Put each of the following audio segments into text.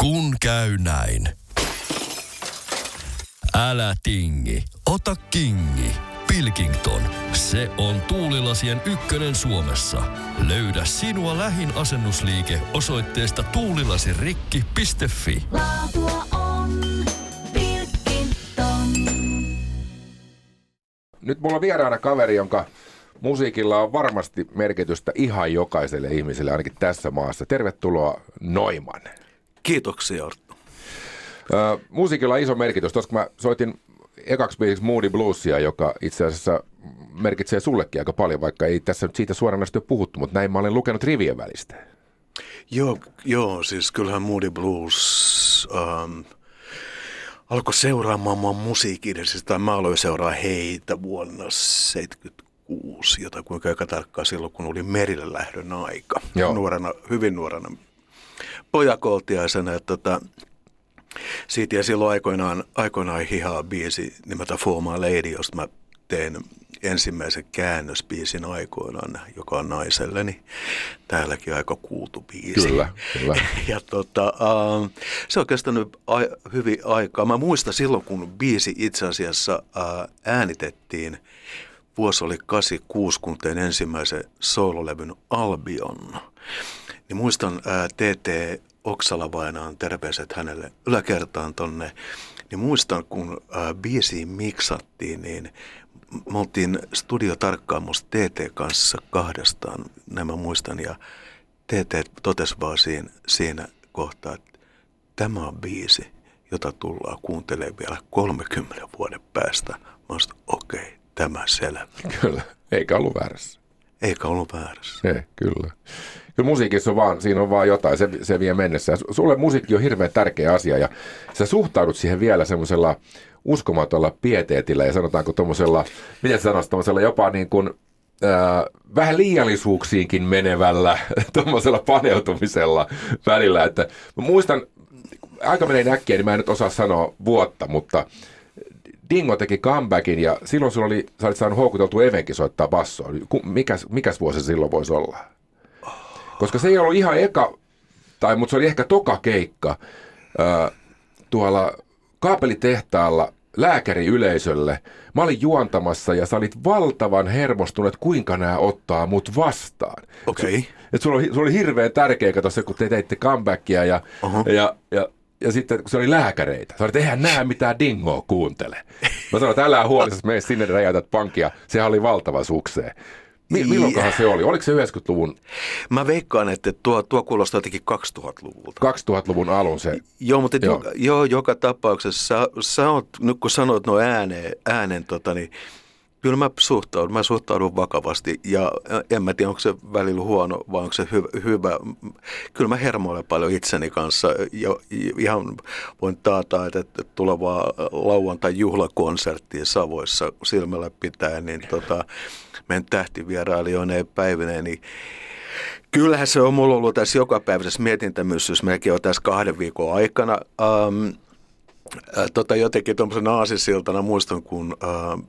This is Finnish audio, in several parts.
Kun käy näin. Älä tingi, ota kingi. Pilkington, se on tuulilasien ykkönen Suomessa. Löydä sinua lähin asennusliike osoitteesta tuulilasirikki.fi. Laatua on Pilkington. Nyt mulla on vieraana kaveri, jonka musiikilla on varmasti merkitystä ihan jokaiselle ihmiselle, ainakin tässä maassa. Tervetuloa Noiman. Kiitoksia Arttu. Ö, musiikilla on iso merkitys. Tuossa kun mä soitin ekaksi biisiksi Moody Bluesia, joka itse asiassa merkitsee sullekin aika paljon, vaikka ei tässä nyt siitä suoranaisesti ole puhuttu, mutta näin mä olen lukenut rivien välistä. Joo, joo siis kyllähän Moody Blues ähm, alkoi seuraamaan mua musiikin, siis tai mä aloin seuraa heitä vuonna 76, jota kuinka aika tarkkaan silloin, kun oli merille lähdön aika. Joo. Nuorena, hyvin nuorena pojakoltiaisena. Että tota, siitä ja silloin aikoinaan, aikoinaan hihaa biisi nimeltä For My Lady, josta mä teen ensimmäisen käännösbiisin aikoinaan, joka on naiselleni. Täälläkin aika kuultu biisi. Kyllä, kyllä. Ja tota, uh, se on kestänyt a- hyvin aikaa. Mä muistan silloin, kun biisi itse asiassa uh, äänitettiin, vuosi oli 86, kun tein ensimmäisen soololevyn Albion. Niin muistan ää, TT Oksalavainaan terveiset hänelle yläkertaan tonne. Niin muistan, kun ää, biisiin miksattiin, niin me oltiin studiotarkkaamossa TT kanssa kahdestaan, nämä muistan. Ja TT totesi vaan siinä, siinä kohtaa, että tämä on biisi, jota tullaan kuuntelemaan vielä 30 vuoden päästä. Mä okei, okay, tämä selvä. Kyllä, eikä ollut väärässä. Eikä ollut väärässä. Ei, kyllä. Kyllä musiikissa on vaan, siinä on vaan jotain, se, se vie mennessä. Ja su- sulle musiikki on hirveän tärkeä asia ja sä suhtaudut siihen vielä semmoisella uskomattomalla pieteetillä ja sanotaanko tuommoisella, miten sä sanoisit, tuommoisella jopa niin kuin, vähän liiallisuuksiinkin menevällä tuommoisella paneutumisella välillä. Että mä muistan, aika menee äkkiä, niin mä en nyt osaa sanoa vuotta, mutta Dingo teki comebackin ja silloin sulla oli, sä olit saanut houkuteltua Evenkin soittaa bassoa. Mikäs, mikäs vuosi silloin voisi olla? Koska se ei ollut ihan eka, tai mutta se oli ehkä toka keikka ää, tuolla kaapelitehtaalla lääkäriyleisölle. Mä olin juontamassa ja sä olit valtavan hermostunut, että kuinka nämä ottaa mut vastaan. Okei. Et sulla, oli, sulla oli hirveän tärkeä, se, kun te teitte comebackia ja, Oho. ja, ja, ja sitten kun se oli lääkäreitä. Sä olit, eihän nää mitään dingoa kuuntele. Mä sanoin, että älä huolissasi, mene sinne räjäytät pankkia. Sehän oli valtava sukseen. Mi- milloinkohan se oli? Oliko se 90-luvun, Mä veikkaan, että tuo, tuo kuulostaa jotenkin 2000-luvulta. 2000-luvun alun se? Joo, mutta Joo. Joka, joo, joka tapauksessa sä, sä oot, nyt kun sanoit no ääneen, äänen, tota, niin kyllä mä suhtaudun, mä suhtaudun vakavasti ja en mä tiedä, onko se välillä huono vai onko se hyvä. hyvä. Kyllä mä hermoilen paljon itseni kanssa ja ihan voin taata, että tulevaa lauantai juhlakonserttia Savoissa silmällä pitää, niin tota, meidän tähtivierailijoineen päivineen, niin Kyllähän se on mulla ollut tässä jokapäiväisessä mietintämyssyssä melkein jo tässä kahden viikon aikana. Ähm, äh, tota, jotenkin tuommoisen aasisiltana muistan, kun äh,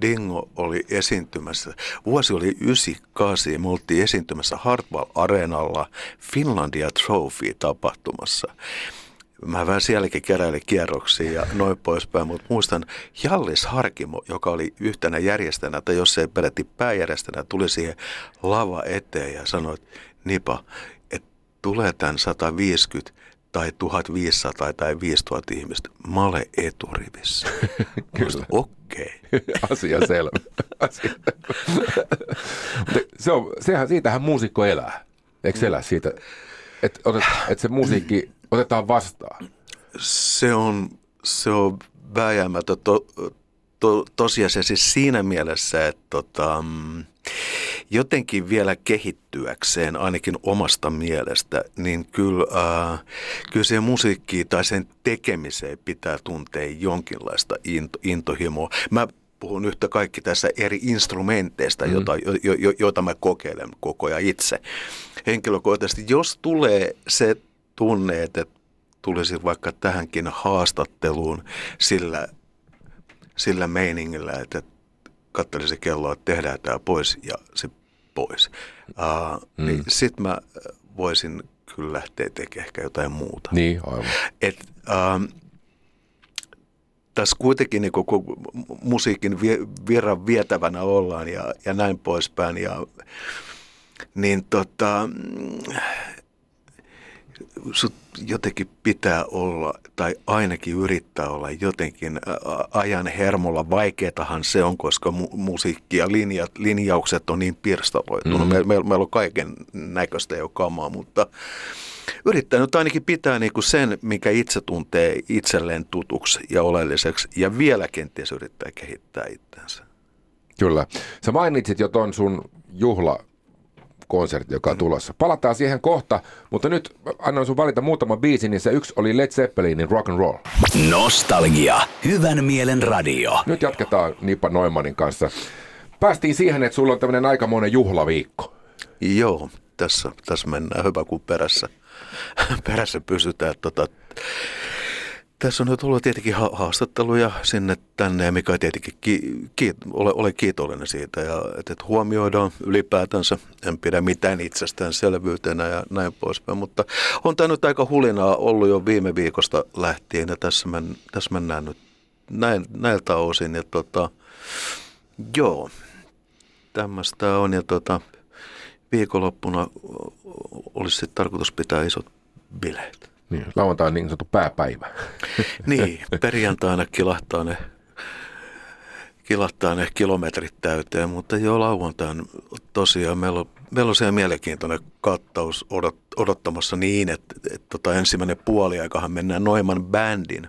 Dingo oli esiintymässä. Vuosi oli 98, me oltiin esiintymässä Hartwall Areenalla Finlandia Trophy-tapahtumassa. Mä vähän sielläkin keräilin kierroksia ja noin poispäin, mutta muistan Jallis Harkimo, joka oli yhtenä järjestäjänä, tai jos ei peräti pääjärjestäjänä, tuli siihen lava eteen ja sanoi, että Nipa, että tulee tämän 150 tai 1500 tai 5000 ihmistä. Mä olen eturivissä. Kyllä. Okei. Okay. Asia selvä. Asia se on, sehän, siitähän muusikko elää. Eikö se elä siitä, että et se musiikki otetaan vastaan? Se on, se on vääjäämätön to, to, tosiasia siis siinä mielessä, että tota, mm, jotenkin vielä kehittyäkseen, ainakin omasta mielestä, niin kyllä, äh, kyllä siihen musiikkiin tai sen tekemiseen pitää tuntea jonkinlaista into, intohimoa. Mä puhun yhtä kaikki tässä eri instrumenteista, mm. jota, jo, jo, joita mä kokeilen koko ajan itse. Henkilökohtaisesti, jos tulee se tunne, että tulisi vaikka tähänkin haastatteluun sillä, sillä meiningillä, että katselisi kelloa, että tehdään tämä pois ja se pois. Uh, mm. niin Sitten mä voisin kyllä lähtee tekemään ehkä jotain muuta. Niin, aivan. Et, ähm, tässä kuitenkin niin kun musiikin virran vietävänä ollaan ja, ja näin poispäin. Ja, niin tota, sut jotenkin pitää olla, tai ainakin yrittää olla jotenkin ajan hermolla. Vaikeatahan se on, koska mu- musiikki ja linjat, linjaukset on niin pirstaloitunut. Mm-hmm. Meillä me, meillä on kaiken näköistä jo kamaa, mutta yrittää nyt ainakin pitää niin kuin sen, mikä itse tuntee itselleen tutuksi ja oleelliseksi, ja vielä kenties yrittää kehittää itseänsä. Kyllä. Sä mainitsit jo ton sun juhla konsertti, joka on tulossa. Palataan siihen kohta, mutta nyt annan sun valita muutama biisi, niin se yksi oli Led Zeppelinin Rock and Roll. Nostalgia. Hyvän mielen radio. Nyt jatketaan Nipa Noimanin kanssa. Päästiin siihen, että sulla on tämmöinen aikamoinen juhlaviikko. Joo, tässä, tässä mennään hyvä kuin perässä, perässä pysytään. Tota, tässä on nyt ollut tietenkin haastatteluja sinne tänne, ja mikä tietenkin ki, ki, ole, ole kiitollinen siitä, ja että, että huomioidaan ylipäätänsä, en pidä mitään itsestäänselvyytenä ja näin poispäin, mutta on tämä nyt aika hulinaa ollut jo viime viikosta lähtien, ja tässä, men, tässä mennään nyt näin, näiltä osin, ja tota, joo, tämmöistä on, ja tota, viikonloppuna olisi tarkoitus pitää isot bileet. Niin, lauantai on niin sanottu pääpäivä. niin, perjantaina kilahtaa ne, kilahtaa ne kilometrit täyteen, mutta jo lauantaina tosiaan meillä on, meillä on siellä mielenkiintoinen kattaus odot, odottamassa niin, että, että, että tota ensimmäinen puoliaikahan mennään Noiman bändin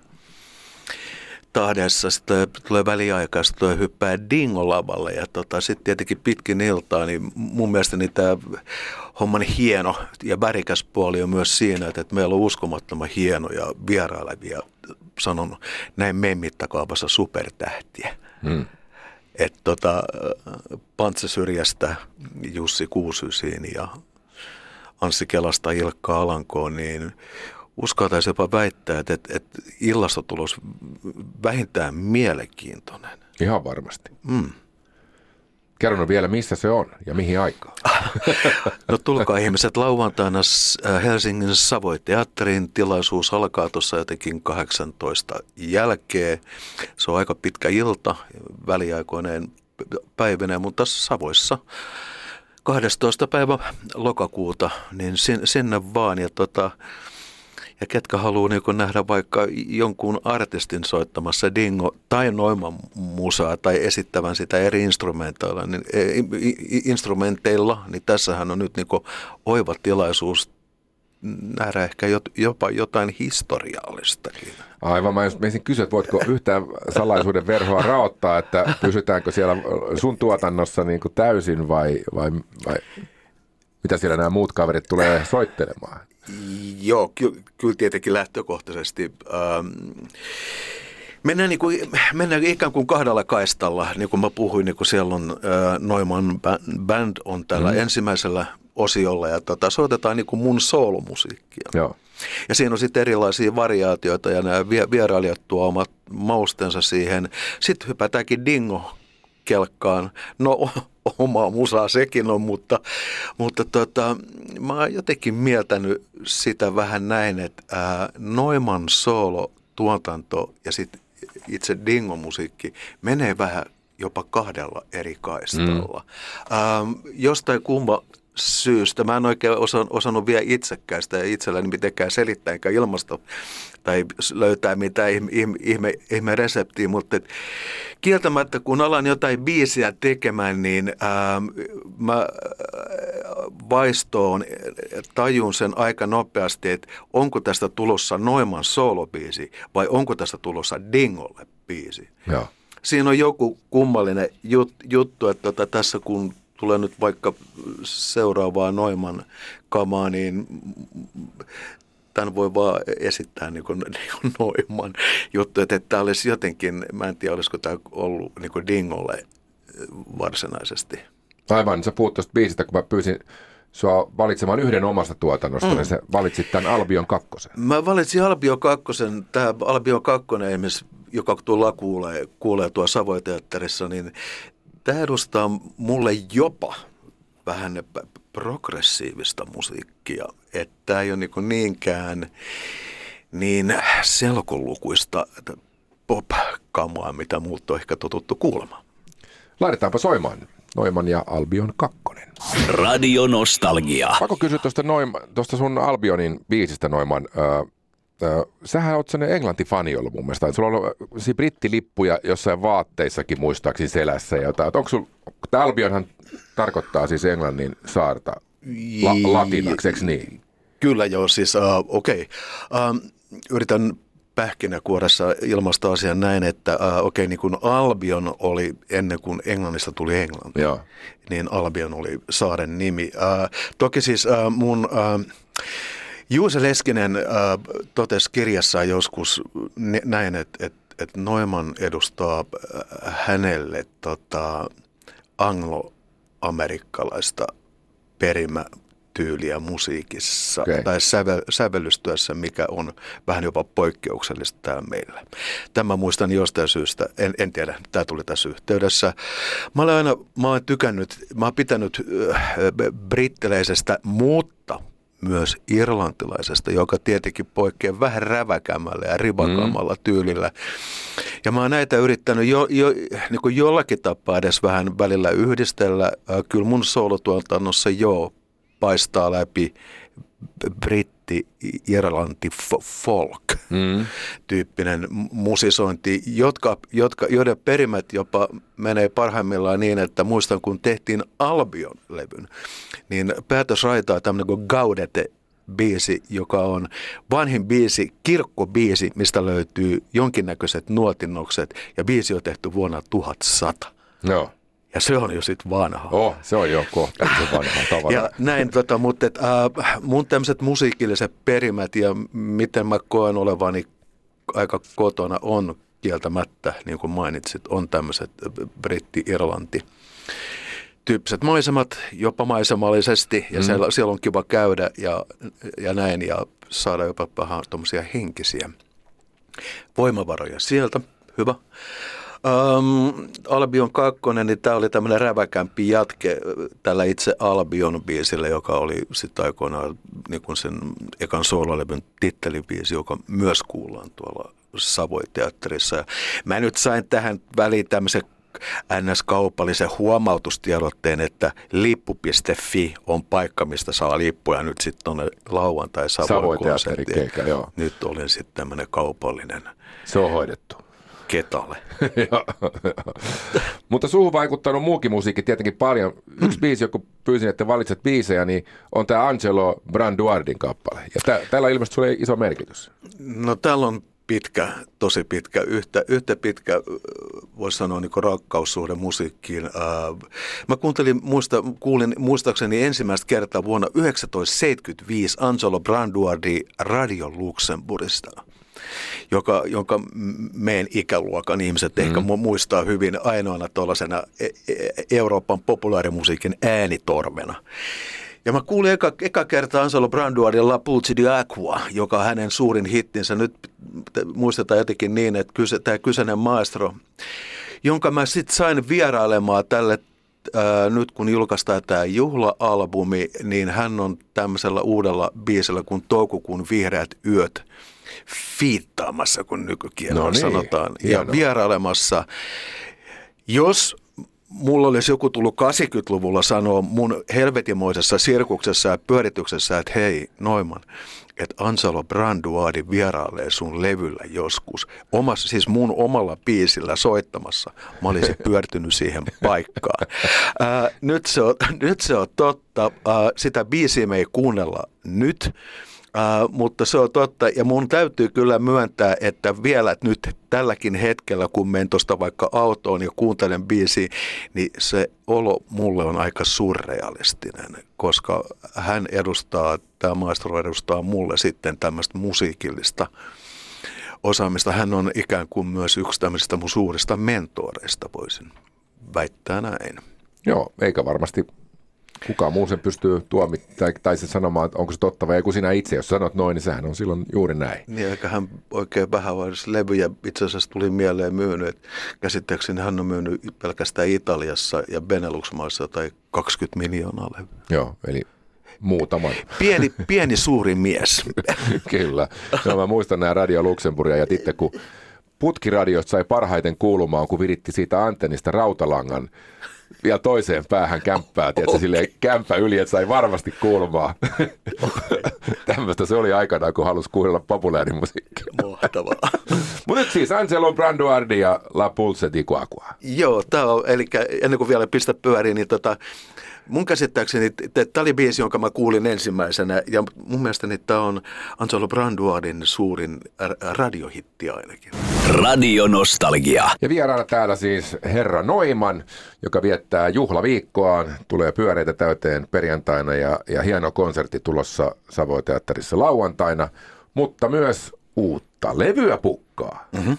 tahdessa, sitten tulee väliaikaa, sitten tulee hyppää dingolavalle ja tota, sitten tietenkin pitkin iltaa, niin mun mielestä niin tämä homman hieno ja värikäs puoli on myös siinä, että, että meillä on uskomattoman hienoja vierailevia, sanon näin meidän mittakaavassa supertähtiä. Hmm. Että tota, Pantse Syrjästä Jussi Kuusysiin ja Anssi Kelasta Ilkka Alankoon, niin uskaltaisi jopa väittää, että, että, että illasta tulos vähintään mielenkiintoinen. Ihan varmasti. Mm. Kerro vielä, missä se on ja mihin aikaan. no tulkaa ihmiset lauantaina äh, Helsingin Savoy-teatterin tilaisuus alkaa tuossa jotenkin 18 jälkeen. Se on aika pitkä ilta, väliaikoinen päivänä, mutta Savoissa 12. päivä lokakuuta, niin sinne vaan. Ja tota, ja ketkä haluaa niin nähdä vaikka jonkun artistin soittamassa dingo tai noiman musaa tai esittävän sitä eri instrumenteilla, niin, e, instrumenteilla, niin tässähän on nyt niin oiva tilaisuus nähdä ehkä jopa jotain historiallistakin. Aivan, mä menisin kysyä, että voitko yhtään salaisuuden verhoa raottaa, että pysytäänkö siellä sun tuotannossa niin kuin täysin vai, vai, vai mitä siellä nämä muut kaverit tulee soittelemaan? Joo, ky- kyllä tietenkin lähtökohtaisesti. Ähm, mennään, niin kuin, mennään ikään kuin kahdella kaistalla, niin kuin mä puhuin, niin kuin siellä on äh, Noiman Band on tällä mm. ensimmäisellä osiolla ja tota, soitetaan niin kuin mun soolomusiikkia. Joo. Ja siinä on sitten erilaisia variaatioita ja nämä vierailijat tuo omat maustensa siihen. Sitten hypätäänkin dingo kelkkaan. No omaa musaa sekin on, mutta, mutta tota, mä oon jotenkin mieltänyt sitä vähän näin, että ää, Noiman solo tuotanto ja sitten itse dingo-musiikki menee vähän jopa kahdella eri kaistalla. Mm. Ähm, jostain kumma syystä. Mä en oikein osa, osannut vielä itsekään sitä itselläni mitenkään selittää, enkä ilmasto tai löytää mitään ihme, ihme, ihme reseptiä, mutta et, kieltämättä kun alan jotain biisiä tekemään, niin ää, mä vaistoon tajun sen aika nopeasti, että onko tästä tulossa Noiman soolobiisi vai onko tästä tulossa Dingolle biisi. Joo. Siinä on joku kummallinen jut, juttu, että tota, tässä kun tulee nyt vaikka seuraavaa Noiman kamaa, niin tämän voi vaan esittää niin kuin, niin kuin Noiman juttu, että, tämä olisi jotenkin, mä en tiedä olisiko tämä ollut niin kuin Dingolle varsinaisesti. Aivan, sä puhut tuosta biisistä, kun mä pyysin sua valitsemaan yhden omasta tuotannosta, mm. niin sä valitsit tämän Albion kakkosen. Mä valitsin Albion kakkosen. Tämä Albion kakkonen esimerkiksi, joka tuolla kuulee, kuulee tuo Savoiteatterissa, niin tämä edustaa mulle jopa vähän progressiivista musiikkia, että tämä ei ole niin niinkään niin selkolukuista pop-kamaa, mitä muut on ehkä totuttu kuulemaan. Laitetaanpa soimaan Noiman ja Albion kakkonen. Radio Nostalgia. Pakko kysyä tuosta, Noima, tuosta sun Albionin biisistä Noiman. Öö, öö, sähän oot sellainen englantifani ollut mun mielestä. Sulla on ollut brittilippuja jossain vaatteissakin muistaakseni selässä. Ja jotain. Onko sul, Albionhan tarkoittaa siis englannin saarta la, latinaksi, eikö niin? Kyllä joo, siis uh, okei. Okay. Um, yritän pähkinäkuoressa ilmaista asian näin, että uh, okei, okay, niin kuin Albion oli ennen kuin Englannista tuli Englanti, Joo. niin Albion oli saaren nimi. Uh, toki siis uh, mun... Uh, Juuse Leskinen uh, totesi kirjassaan joskus näin, että, että, että Noiman edustaa hänelle tota, angloamerikkalaista perimä, tyyliä musiikissa okay. tai sävel, sävellystyössä, mikä on vähän jopa poikkeuksellista täällä meillä. Tämä muistan jostain syystä, en, en tiedä, tämä tuli tässä yhteydessä. Mä olen aina, mä olen tykännyt, mä olen pitänyt äh, brittiläisestä, mutta myös irlantilaisesta, joka tietenkin poikkeaa vähän räväkämällä ja rivakammalla mm. tyylillä. Ja mä oon näitä yrittänyt jo, jo, niin kuin jollakin tapaa edes vähän välillä yhdistellä. Kyllä mun soolotuotannossa joo, paistaa läpi britti, irlanti, folk mm. tyyppinen musisointi, jotka, jotka, joiden perimät jopa menee parhaimmillaan niin, että muistan kun tehtiin Albion-levyn, niin päätös raitaa tämmöinen kuin Gaudete biisi, joka on vanhin biisi, kirkkobiisi, mistä löytyy jonkinnäköiset nuotinnokset, ja biisi on tehty vuonna 1100. Joo. Ja se on jo sitten vanha. Oh, se on jo kohta vanha tavalla. Ja näin, tota, mutta et, äh, mun tämmöiset musiikilliset perimät ja miten mä koen olevani aika kotona on kieltämättä, niin kuin mainitsit, on tämmöiset britti-irlanti tyyppiset maisemat, jopa maisemallisesti, ja mm. siellä, siellä on kiva käydä ja, ja näin, ja saada jopa vähän tuommoisia henkisiä voimavaroja sieltä. Hyvä. Um, Albion 2, niin tämä oli tämmöinen räväkämpi jatke tällä itse Albion biisille, joka oli sitten aikoinaan niin sen ekan soololevyn tittelibiisi, joka myös kuullaan tuolla Savoy-teatterissa. Ja mä nyt sain tähän väliin tämmöisen NS-kaupallisen huomautustiedotteen, että lippu.fi on paikka, mistä saa lippuja nyt sitten tuonne lauantai Savoy Nyt olin sitten tämmöinen kaupallinen. Se on hoidettu ketalle. Mutta suuhun vaikuttanut muukin musiikki tietenkin paljon. Yksi mm. biisi, joku pyysin, että valitset biisejä, niin on tämä Angelo Branduardin kappale. Ja tä, täällä on ilmeisesti sulle iso merkitys. No täällä on pitkä, tosi pitkä, yhtä, yhtä pitkä, voisi sanoa niin rakkaussuhde musiikkiin. Mä kuuntelin, muista, kuulin muistaakseni ensimmäistä kertaa vuonna 1975 Angelo Branduardi Radio Luxemburgista joka, jonka meidän ikäluokan ihmiset mm. ehkä muistaa hyvin ainoana tuollaisena e, e, Euroopan populaarimusiikin äänitorvena. Ja mä kuulin eka, eka kertaa Anselo Branduarin La Pulci di Aqua, joka on hänen suurin hittinsä. Nyt muistetaan jotenkin niin, että kyse, tämä kyseinen maestro, jonka mä sitten sain vierailemaan tälle Ää, nyt kun julkaistaan tämä juhla-albumi, niin hän on tämmöisellä uudella biisellä kuin Toukokuun vihreät yöt fiittaamassa, kun nykykielellä no niin, sanotaan, hienoa. ja vierailemassa. Jos mulla olisi joku tullut 80-luvulla sanoa mun helvetimoisessa sirkuksessa ja pyörityksessä, että hei Noiman, että Ansalo Branduadi vierailee sun levyllä joskus, omassa, siis mun omalla biisillä soittamassa. Mä olisin pyörtynyt siihen paikkaan. Ää, nyt, se on, nyt se on totta. Ää, sitä biisiä me ei kuunnella nyt. Uh, mutta se on totta, ja mun täytyy kyllä myöntää, että vielä nyt tälläkin hetkellä, kun menen tuosta vaikka autoon ja kuuntelen biisi, niin se olo mulle on aika surrealistinen, koska hän edustaa, tämä maestro edustaa mulle sitten tämmöistä musiikillista osaamista. Hän on ikään kuin myös yksi tämmöisistä mun suurista mentoreista, voisin väittää näin. Joo, eikä varmasti Kuka muu sen pystyy tuomittamaan tai, tai se sanomaan, että onko se totta vai ei, kun sinä itse, jos sanot noin, niin sehän on silloin juuri näin. Niin, eikä hän oikein vähän levyjä itse asiassa tuli mieleen myynyt, että käsittääkseni hän on myynyt pelkästään Italiassa ja Benelux-maissa tai 20 miljoonaa levyä. Joo, eli muutaman. Pieni, pieni suuri mies. Kyllä. No, mä muistan nämä Radio Luxemburgia ja sitten kun putkiradiosta sai parhaiten kuulumaan, kun viritti siitä antennista rautalangan vielä toiseen päähän kämppää, tiedätkö, okay. silleen kämppä yli, että sai varmasti kuulumaan. Okay. Tämmöistä se oli aikanaan, kun halusi kuunnella populaarimusiikkia. Mahtavaa. Mutta nyt siis Angelo Branduardi ja La Pulse di. Joo, tämä on, eli ennen kuin vielä pistä pyöriin, niin tota, mun käsittääkseni tämä oli biisi, jonka mä kuulin ensimmäisenä, ja mun mielestäni tämä on Angelo Branduardin suurin radiohitti ainakin. Radionostalgia. Ja vieraana täällä siis herra Noiman, joka viettää juhlaviikkoaan, tulee pyöreitä täyteen perjantaina ja, ja hieno konsertti tulossa Savoiteatterissa lauantaina, mutta myös uutta levyä pukkaa. Mm-hmm.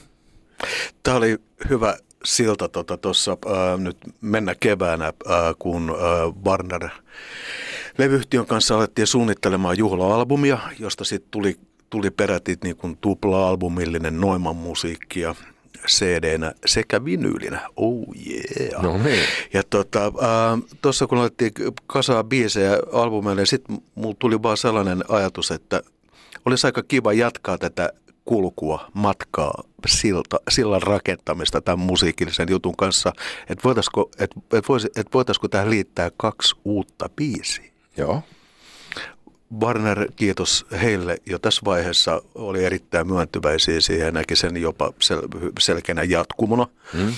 Tämä oli hyvä silta tuossa tota, äh, nyt mennä keväänä, äh, kun äh, Warner levyyhtiön kanssa alettiin suunnittelemaan juhla-albumia, josta sitten tuli, tuli peräti niin kuin tupla-albumillinen Noiman musiikkia cd sekä vinyylinä. Oh yeah. No niin. Ja tuossa tota, kun alettiin kasaa biisejä albumeille, sitten mulla tuli vaan sellainen ajatus, että olisi aika kiva jatkaa tätä kulkua, matkaa, silta, sillan rakentamista tämän musiikillisen jutun kanssa, että voitaisiko, et, et voisi, et voitaisiko tähän liittää kaksi uutta biisiä. Joo. Warner, kiitos heille jo tässä vaiheessa, oli erittäin myöntyväisiä siihen ja näki sen jopa sel- selkeänä jatkumona. Hmm.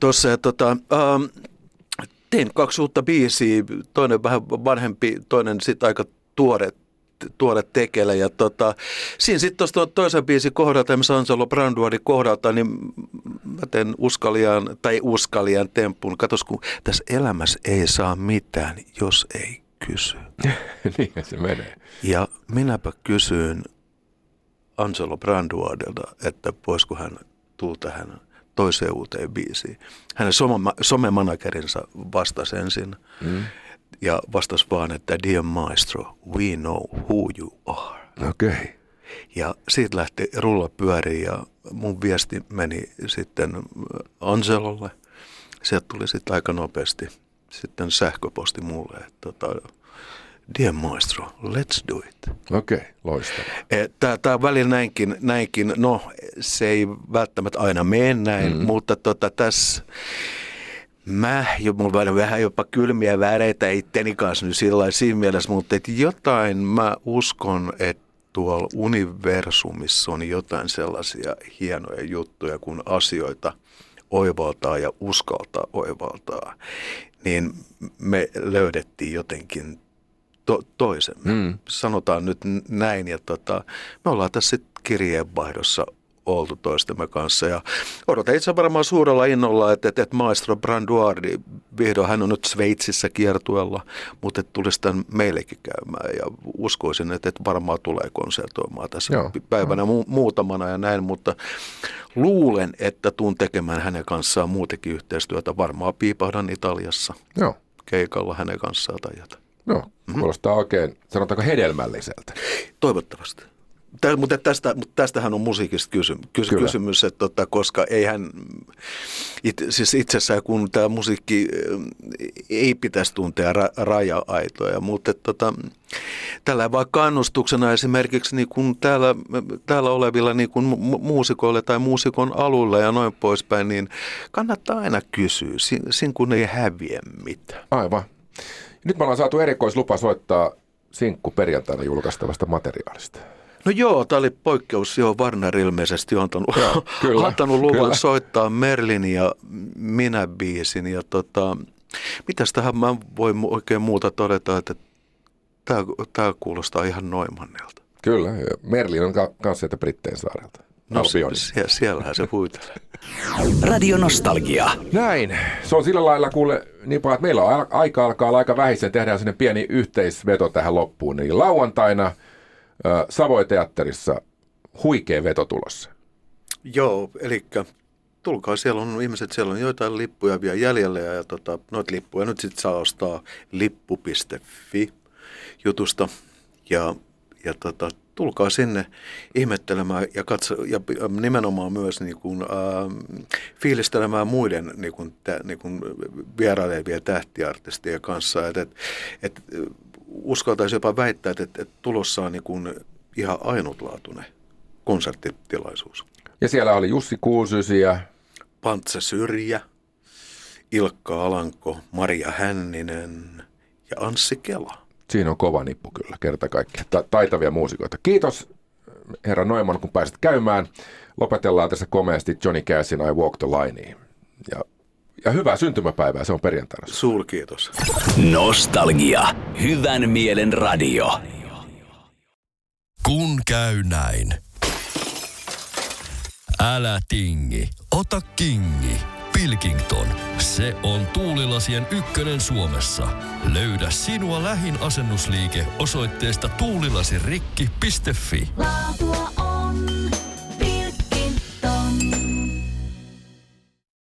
Tuossa, tota, ähm, tein kaksi uutta biisiä, toinen vähän vanhempi, toinen sitten aika tuore tuoda tekele. Ja tota, siinä sitten tuosta toisen biisin kohdalta, ja Angelo Branduardin kohdalta, niin mä teen uskalian, tai uskalian tempun. Katos, kun tässä elämässä ei saa mitään, jos ei kysy. niin se menee. Ja minäpä kysyin Angelo Branduardilta, että voisiko hän tulla tähän toiseen uuteen biisiin. Hänen somemanagerinsa vastasi ensin. Mm ja vastasi vaan, että Dear Maestro, we know who you are. Okei. Okay. Ja siitä lähti rulla pyöriin ja mun viesti meni sitten Angelolle. Sieltä tuli sitten aika nopeasti sitten sähköposti mulle, että tota, Dear Maestro, let's do it. Okei, okay, loistavaa. E, Tämä on välillä näinkin, näinkin, no se ei välttämättä aina mene näin, mm. mutta tota, tässä mä, jo, mulla on vähän jopa kylmiä väreitä itteni kanssa nyt sillä siinä mielessä, mutta että jotain mä uskon, että tuolla universumissa on jotain sellaisia hienoja juttuja, kun asioita oivaltaa ja uskaltaa oivaltaa, niin me löydettiin jotenkin to- toisemme. Mm. Sanotaan nyt näin, ja tota, me ollaan tässä kirjeenvaihdossa oltu toistemme kanssa. Ja odotan itse varmaan suurella innolla, että, että, että maestro Branduardi, vihdoin hän on nyt Sveitsissä kiertuella, mutta että tulisi tämän meillekin käymään. Ja uskoisin, että, että varmaan tulee konsertoimaan tässä Joo. päivänä mu- muutamana ja näin, mutta luulen, että tuun tekemään hänen kanssaan muutenkin yhteistyötä. Varmaan piipahdan Italiassa Joo. keikalla hänen kanssaan tai jotain. No, kuulostaa mm-hmm. oikein, sanotaanko hedelmälliseltä. Toivottavasti. Tä, mutta, tästä, mutta tästähän on musiikista kysy, kysy, kysymys, että tota, koska eihän, it, siis itsessään kun tämä musiikki eh, ei pitäisi tuntea ra, raja-aitoja, mutta että, tota, tällä vaikka kannustuksena esimerkiksi niin kun täällä, täällä olevilla niin kun muusikoilla tai muusikon alulla ja noin poispäin, niin kannattaa aina kysyä, sin, kun ei häviä mitään. Aivan. Nyt me ollaan saatu erikoislupa soittaa sinkku perjantaina julkaistavasta materiaalista. No joo, tämä oli poikkeus. Joo, Warner ilmeisesti on antanut, joo, kyllä, antanut luvan kyllä. soittaa Merlin ja minä biisin. Ja tota, mitäs tähän mä voin oikein muuta todeta, että tämä, tämä kuulostaa ihan Noimannelta. Kyllä, Merlin on kanssa sieltä Brittein saarelta. No sie, siellähän se puitelee. Radio Nostalgia. Näin. Se on sillä lailla kuule niin paljon, että meillä on aika alkaa aika vähisen. Tehdään sinne pieni yhteisveto tähän loppuun. Niin lauantaina – Savoiteatterissa huikea veto tulossa. Joo, eli tulkaa, siellä on ihmiset, siellä on joitain lippuja vielä jäljellä ja, ja tota, noita lippuja nyt sitten saa ostaa lippu.fi jutusta ja, ja tota, tulkaa sinne ihmettelemään ja, katso, ja nimenomaan myös niin kuin, äh, fiilistelemään muiden niin kuin, tä, niin kuin vierailevien tähtiartistien kanssa. Et, et, et, uskaltaisi jopa väittää, että, että tulossa on niin kuin ihan ainutlaatuinen konserttitilaisuus. Ja siellä oli Jussi Kuusysi ja... Pantse Syrjä, Ilkka Alanko, Maria Hänninen ja Anssi Kela. Siinä on kova nippu kyllä, kerta kaikkiaan. Ta- taitavia muusikoita. Kiitos herra Noiman, kun pääsit käymään. Lopetellaan tässä komeasti Johnny Cashin I Walk the Lineen. Ja, ja hyvää syntymäpäivää, se on perjantaina. Suur kiitos. Nostalgia. Hyvän mielen radio. Kun käy näin. Älä tingi, ota kingi. Pilkington, se on tuulilasien ykkönen Suomessa. Löydä sinua lähin asennusliike osoitteesta tuulilasirikki.fi. Laatu